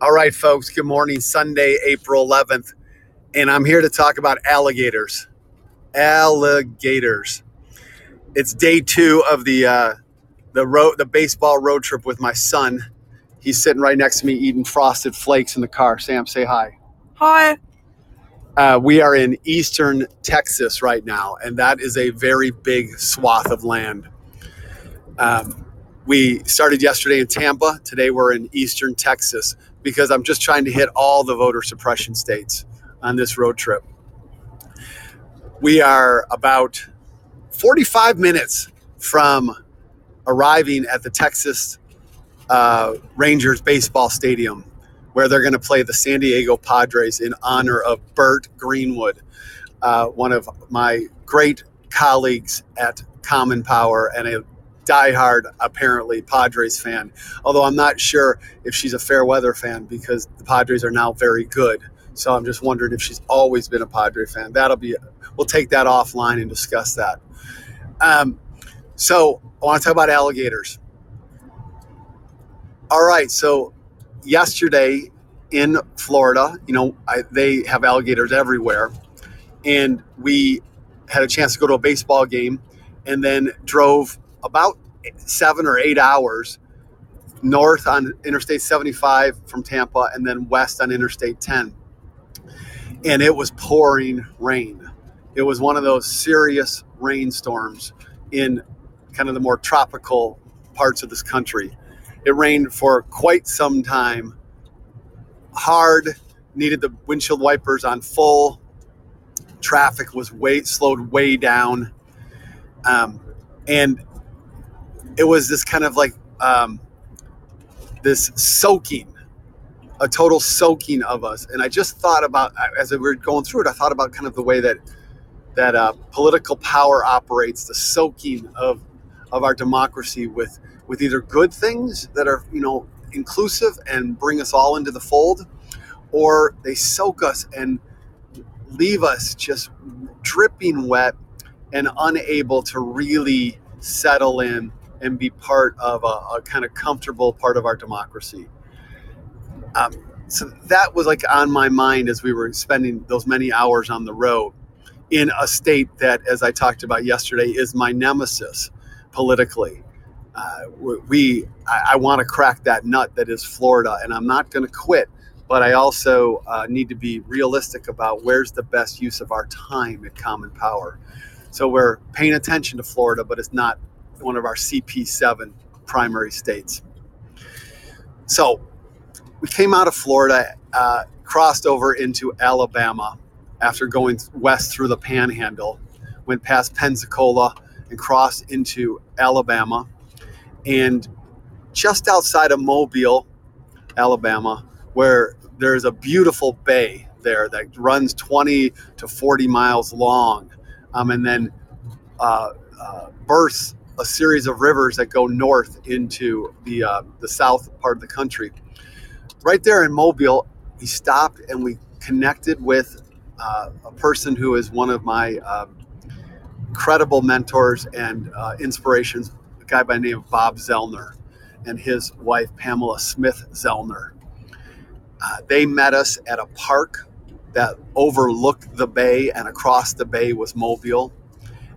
All right, folks, good morning. Sunday, April 11th, and I'm here to talk about alligators. Alligators. It's day two of the uh, the road, the baseball road trip with my son. He's sitting right next to me eating frosted flakes in the car. Sam, say hi. Hi. Uh, we are in eastern Texas right now, and that is a very big swath of land. Um, we started yesterday in Tampa. Today we're in eastern Texas because I'm just trying to hit all the voter suppression states on this road trip. We are about 45 minutes from arriving at the Texas uh, Rangers baseball stadium where they're going to play the San Diego Padres in honor of Burt Greenwood, uh, one of my great colleagues at Common Power and a diehard, apparently, Padres fan. Although I'm not sure if she's a fair weather fan because the Padres are now very good. So I'm just wondering if she's always been a Padre fan. That'll be, we'll take that offline and discuss that. Um, so I want to talk about alligators. All right. So yesterday in Florida, you know, I, they have alligators everywhere. And we had a chance to go to a baseball game and then drove about seven or eight hours north on Interstate 75 from Tampa and then west on Interstate 10. And it was pouring rain. It was one of those serious rainstorms in kind of the more tropical parts of this country. It rained for quite some time, hard, needed the windshield wipers on full. Traffic was way slowed way down. Um, and it was this kind of like um, this soaking, a total soaking of us. And I just thought about as we were going through it, I thought about kind of the way that that uh, political power operates, the soaking of of our democracy with with either good things that are you know inclusive and bring us all into the fold, or they soak us and leave us just dripping wet and unable to really settle in and be part of a, a kind of comfortable part of our democracy. Um, so that was like on my mind as we were spending those many hours on the road in a state that, as I talked about yesterday, is my nemesis politically. Uh, we, I, I want to crack that nut that is Florida, and I'm not going to quit. But I also uh, need to be realistic about where's the best use of our time at Common Power. So we're paying attention to Florida, but it's not one of our CP7 primary states. So we came out of Florida, uh, crossed over into Alabama after going west through the panhandle, went past Pensacola and crossed into Alabama. And just outside of Mobile, Alabama, where there's a beautiful bay there that runs 20 to 40 miles long um, and then uh, uh, bursts a series of rivers that go north into the uh, the south part of the country. Right there in Mobile, we stopped and we connected with uh, a person who is one of my uh, credible mentors and uh, inspirations, a guy by the name of Bob Zellner and his wife Pamela Smith Zellner. Uh, they met us at a park that overlooked the bay, and across the bay was Mobile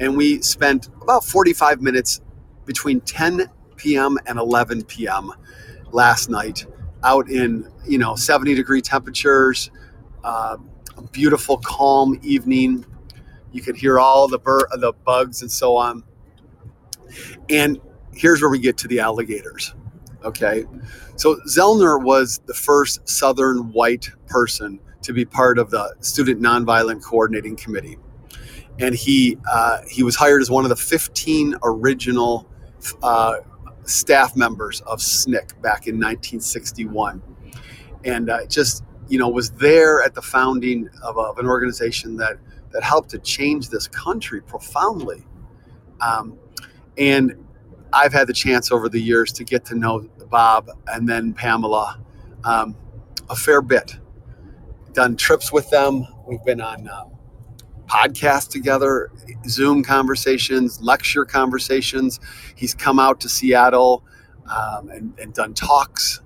and we spent about 45 minutes between 10 p.m. and 11 p.m. last night out in you know 70 degree temperatures, uh, beautiful calm evening. You could hear all the bur- the bugs and so on. And here's where we get to the alligators. Okay, so Zellner was the first Southern white person to be part of the Student Nonviolent Coordinating Committee and he uh, he was hired as one of the 15 original uh, staff members of SNCC back in 1961, and uh, just you know was there at the founding of, of, an organization that that helped to change this country profoundly. Um, and I've had the chance over the years to get to know Bob and then Pamela um, a fair bit. Done trips with them. We've been on uh, podcasts together, Zoom conversations, lecture conversations. He's come out to Seattle um, and, and, done talks.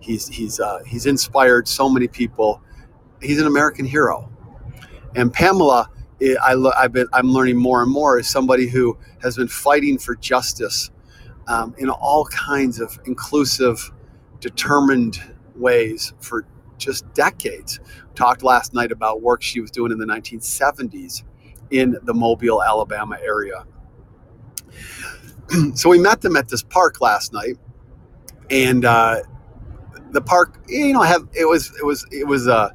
He's he's uh, he's inspired so many people. He's an American hero. And Pamela, I, have been I'm learning more and more is somebody who has been fighting for justice um, in all kinds of inclusive, determined ways for just decades. Talked last night about work she was doing in the 1970s in the Mobile, Alabama area. so we met them at this park last night, and uh, the park, you know, have it was it was it was uh,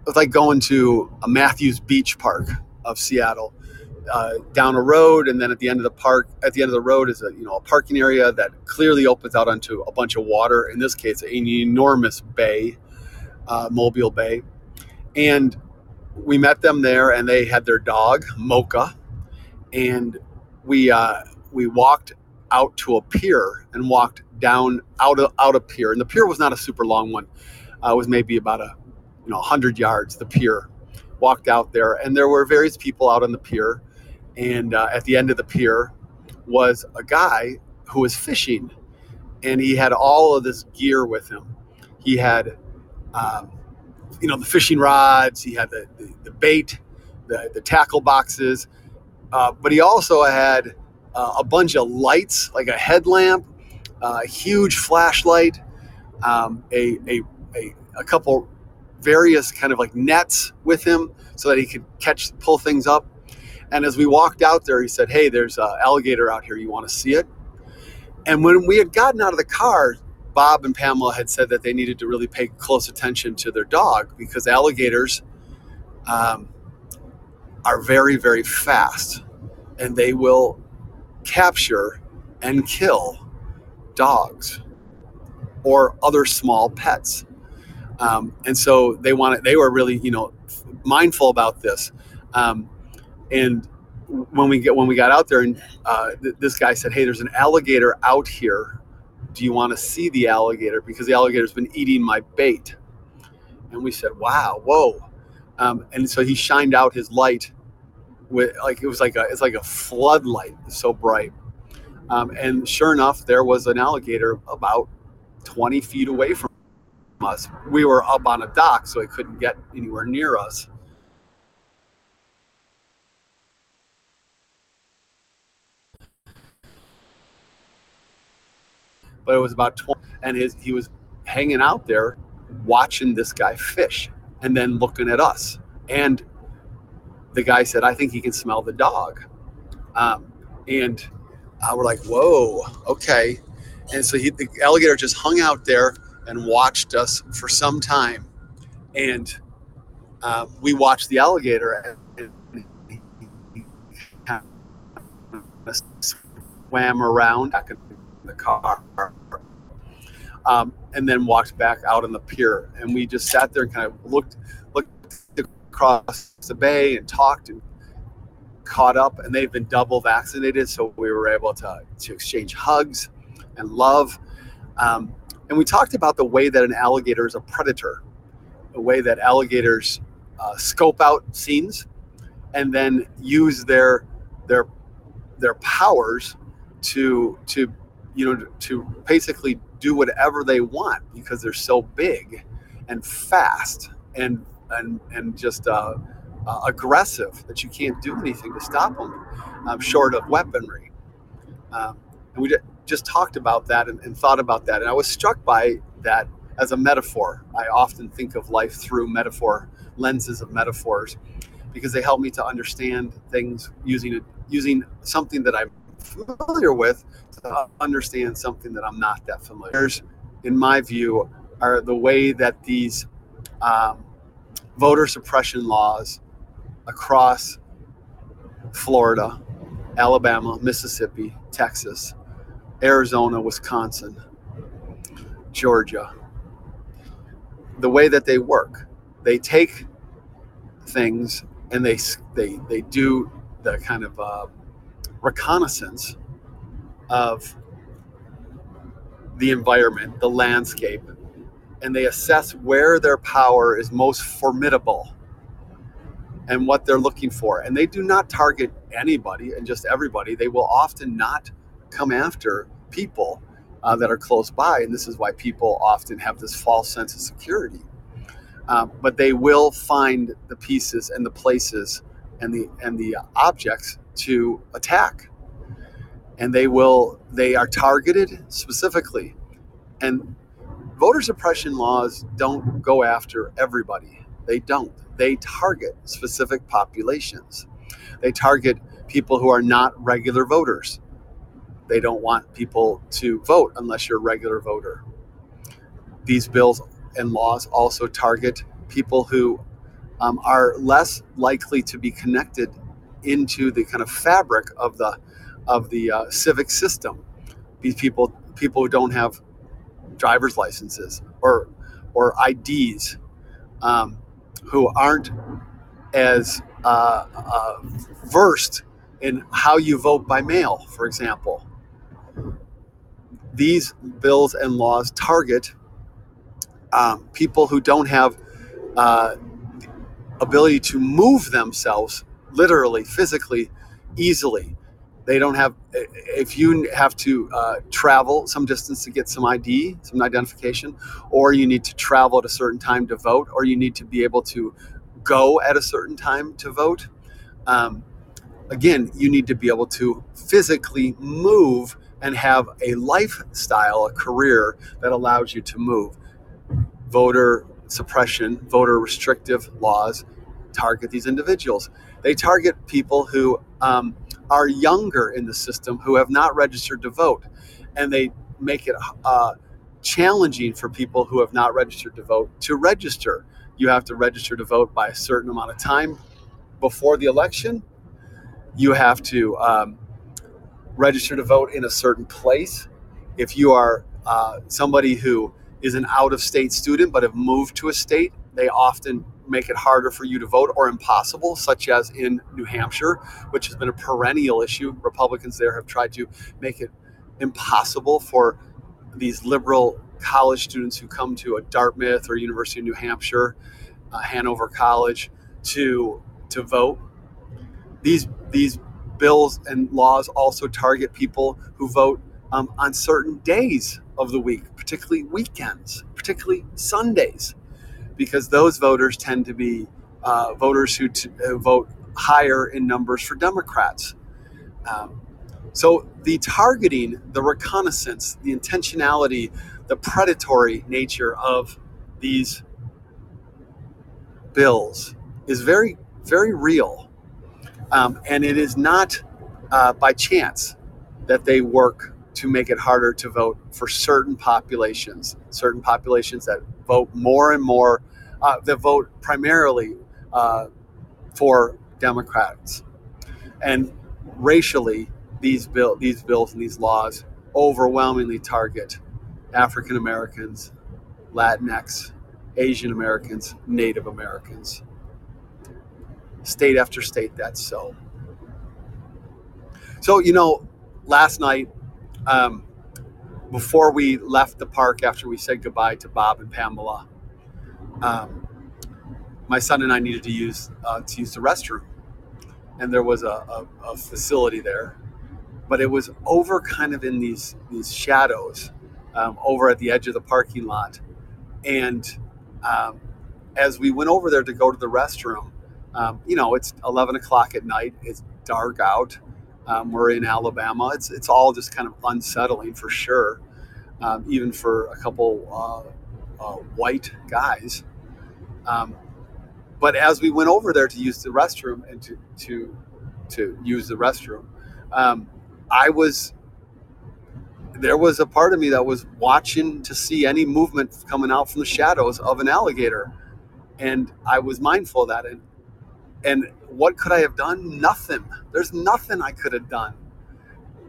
it was like going to a Matthews Beach Park of Seattle. Uh, down a road, and then at the end of the park, at the end of the road is a you know a parking area that clearly opens out onto a bunch of water. In this case, an enormous bay, uh, Mobile Bay, and we met them there, and they had their dog Mocha, and we uh, we walked out to a pier and walked down out of out a pier, and the pier was not a super long one. Uh, it was maybe about a you know hundred yards. The pier. Walked out there, and there were various people out on the pier, and uh, at the end of the pier was a guy who was fishing, and he had all of this gear with him. He had, um, you know, the fishing rods. He had the the, the bait, the the tackle boxes, uh, but he also had uh, a bunch of lights, like a headlamp, a huge flashlight, um, a, a, a, a couple various kind of like nets with him so that he could catch, pull things up. And as we walked out there, he said, Hey, there's an alligator out here. You want to see it? And when we had gotten out of the car, Bob and Pamela had said that they needed to really pay close attention to their dog because alligators um, are very, very fast and they will capture and kill dogs or other small pets. Um, and so they wanted, they were really, you know, mindful about this. Um, and when we get when we got out there, and uh, th- this guy said, "Hey, there's an alligator out here. Do you want to see the alligator? Because the alligator's been eating my bait." And we said, "Wow, whoa!" Um, and so he shined out his light with like it was like a it's like a floodlight, so bright. Um, and sure enough, there was an alligator about 20 feet away from us. We were up on a dock, so it couldn't get anywhere near us. But it was about 20, and his he was hanging out there watching this guy fish and then looking at us. And the guy said, I think he can smell the dog. Um, and uh, we're like, whoa, okay. And so he, the alligator just hung out there and watched us for some time. And uh, we watched the alligator and he kind of swam around back in the car. Um, and then walked back out on the pier. And we just sat there and kind of looked looked across the bay and talked and caught up. And they've been double vaccinated, so we were able to to exchange hugs and love. Um, and we talked about the way that an alligator is a predator, the way that alligators uh, scope out scenes and then use their their their powers to to you know to basically do whatever they want because they're so big and fast and and and just uh, uh, aggressive that you can't do anything to stop them, um, short of weaponry. Um, and we just talked about that and, and thought about that, and I was struck by that as a metaphor. I often think of life through metaphor lenses of metaphors because they help me to understand things using using something that I'm familiar with to understand something that I'm not that familiar. In my view, are the way that these um, voter suppression laws across Florida, Alabama, Mississippi, Texas, Arizona, Wisconsin, Georgia. The way that they work, they take things and they they they do the kind of uh, reconnaissance of the environment, the landscape, and they assess where their power is most formidable and what they're looking for. And they do not target anybody and just everybody. They will often not come after people uh, that are close by, and this is why people often have this false sense of security. Um, but they will find the pieces and the places and the and the objects to attack, and they will they are targeted specifically, and voter suppression laws don't go after everybody. They don't. They target specific populations. They target people who are not regular voters. They don't want people to vote unless you're a regular voter. These bills and laws also target people who um, are less likely to be connected into the kind of fabric of the of the uh, civic system. These people people who don't have driver's licenses or or IDs, um, who aren't as uh, uh, versed in how you vote by mail, for example. These bills and laws target um, people who don't have uh, ability to move themselves literally, physically, easily. They don't have, if you have to uh, travel some distance to get some ID, some identification, or you need to travel at a certain time to vote, or you need to be able to go at a certain time to vote. Um, again, you need to be able to physically move and have a lifestyle, a career that allows you to move. Voter suppression, voter restrictive laws target these individuals. They target people who um, are younger in the system who have not registered to vote, and they make it uh, challenging for people who have not registered to vote to register. You have to register to vote by a certain amount of time before the election. You have to um, register to vote in a certain place. If you are uh, somebody who is an out of state student but have moved to a state, they often make it harder for you to vote or impossible, such as in New Hampshire, which has been a perennial issue. Republicans there have tried to make it impossible for these liberal college students who come to a Dartmouth or University of New Hampshire, uh, Hanover College, to to vote. These these bills and laws also target people who vote um, on certain days of the week, particularly weekends, particularly Sundays, because those voters tend to be uh, voters who t- uh, vote higher in numbers for Democrats. Um, so the targeting, the reconnaissance, the intentionality, the predatory nature of these bills is very, very real. Um, and it is not uh, by chance that they work to make it harder to vote for certain populations, certain populations that vote more and more, uh, that vote primarily uh, for Democrats. And racially, these, bill, these bills and these laws overwhelmingly target African Americans, Latinx, Asian Americans, Native Americans. State after state, that's so. So, you know, last night um, before we left the park after we said goodbye to Bob and Pamela, um, my son and I needed to use uh, to use the restroom, and there was a, a, a, facility there, but it was over kind of in these these shadows, um, over at the edge of the parking lot, and um, as we went over there to go to the restroom, um, you know, it's eleven o'clock at night, it's dark out. Um, we're in Alabama. It's it's all just kind of unsettling for sure, um, even for a couple uh, uh, white guys. Um, but as we went over there to use the restroom and to to to use the restroom, um, I was there was a part of me that was watching to see any movement coming out from the shadows of an alligator, and I was mindful of that. And and what could I have done? Nothing. There's nothing I could have done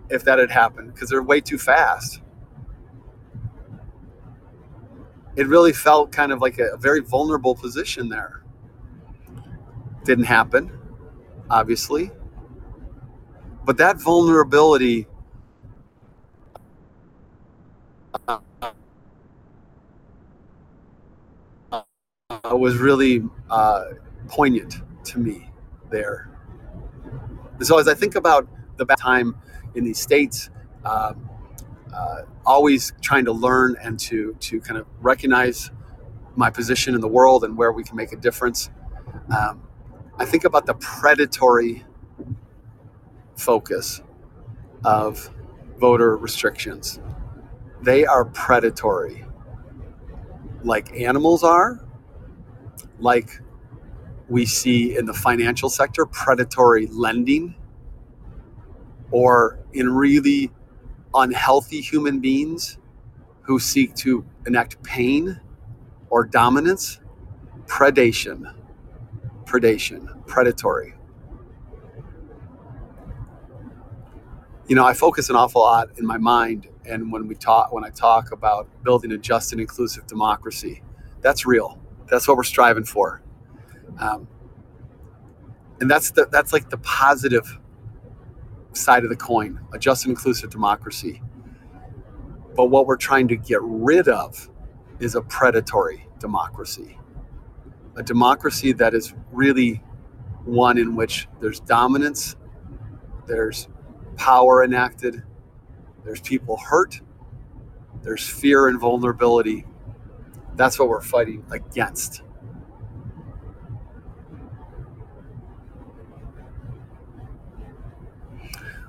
if that had happened because they're way too fast. It really felt kind of like a, very vulnerable position there. Didn't happen, obviously. But that vulnerability uh, was really uh, poignant to me there. And so as I think about the time in these states, um, uh, always trying to learn and to to kind of recognize my position in the world and where we can make a difference. Um, I think about the predatory focus of voter restrictions. They are predatory, like animals are, like we see in the financial sector, predatory lending, or in really unhealthy human beings who seek to enact pain or dominance, predation, predation, predatory. You know, I focus an awful lot in my mind and when we talk when I talk about building a just and inclusive democracy. That's real. That's what we're striving for. Um, and that's the that's like the positive side of the coin, a just and inclusive democracy. But what we're trying to get rid of is a predatory democracy. A democracy that is really one in which there's dominance, there's power enacted, there's people hurt, there's fear and vulnerability. That's what we're fighting against.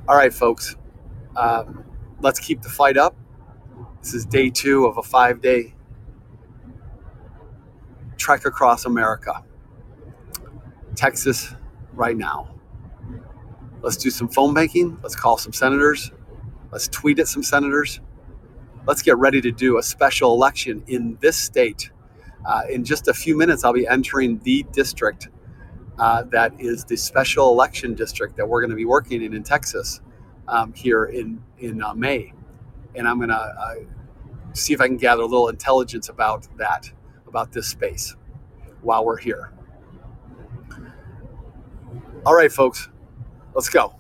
All right, folks, um, let's keep the fight up. This is day two of a five day trek across America. Texas, right now. Let's do some phone banking. Let's call some senators. Let's tweet at some senators. Let's get ready to do a special election in this state. Uh, in just a few minutes, I'll be entering the district uh, that is the special election district that we're going to be working in in Texas um, here in in uh, May, and I'm going to uh, see if I can gather a little intelligence about that, about this space, while we're here. All right, folks, let's go.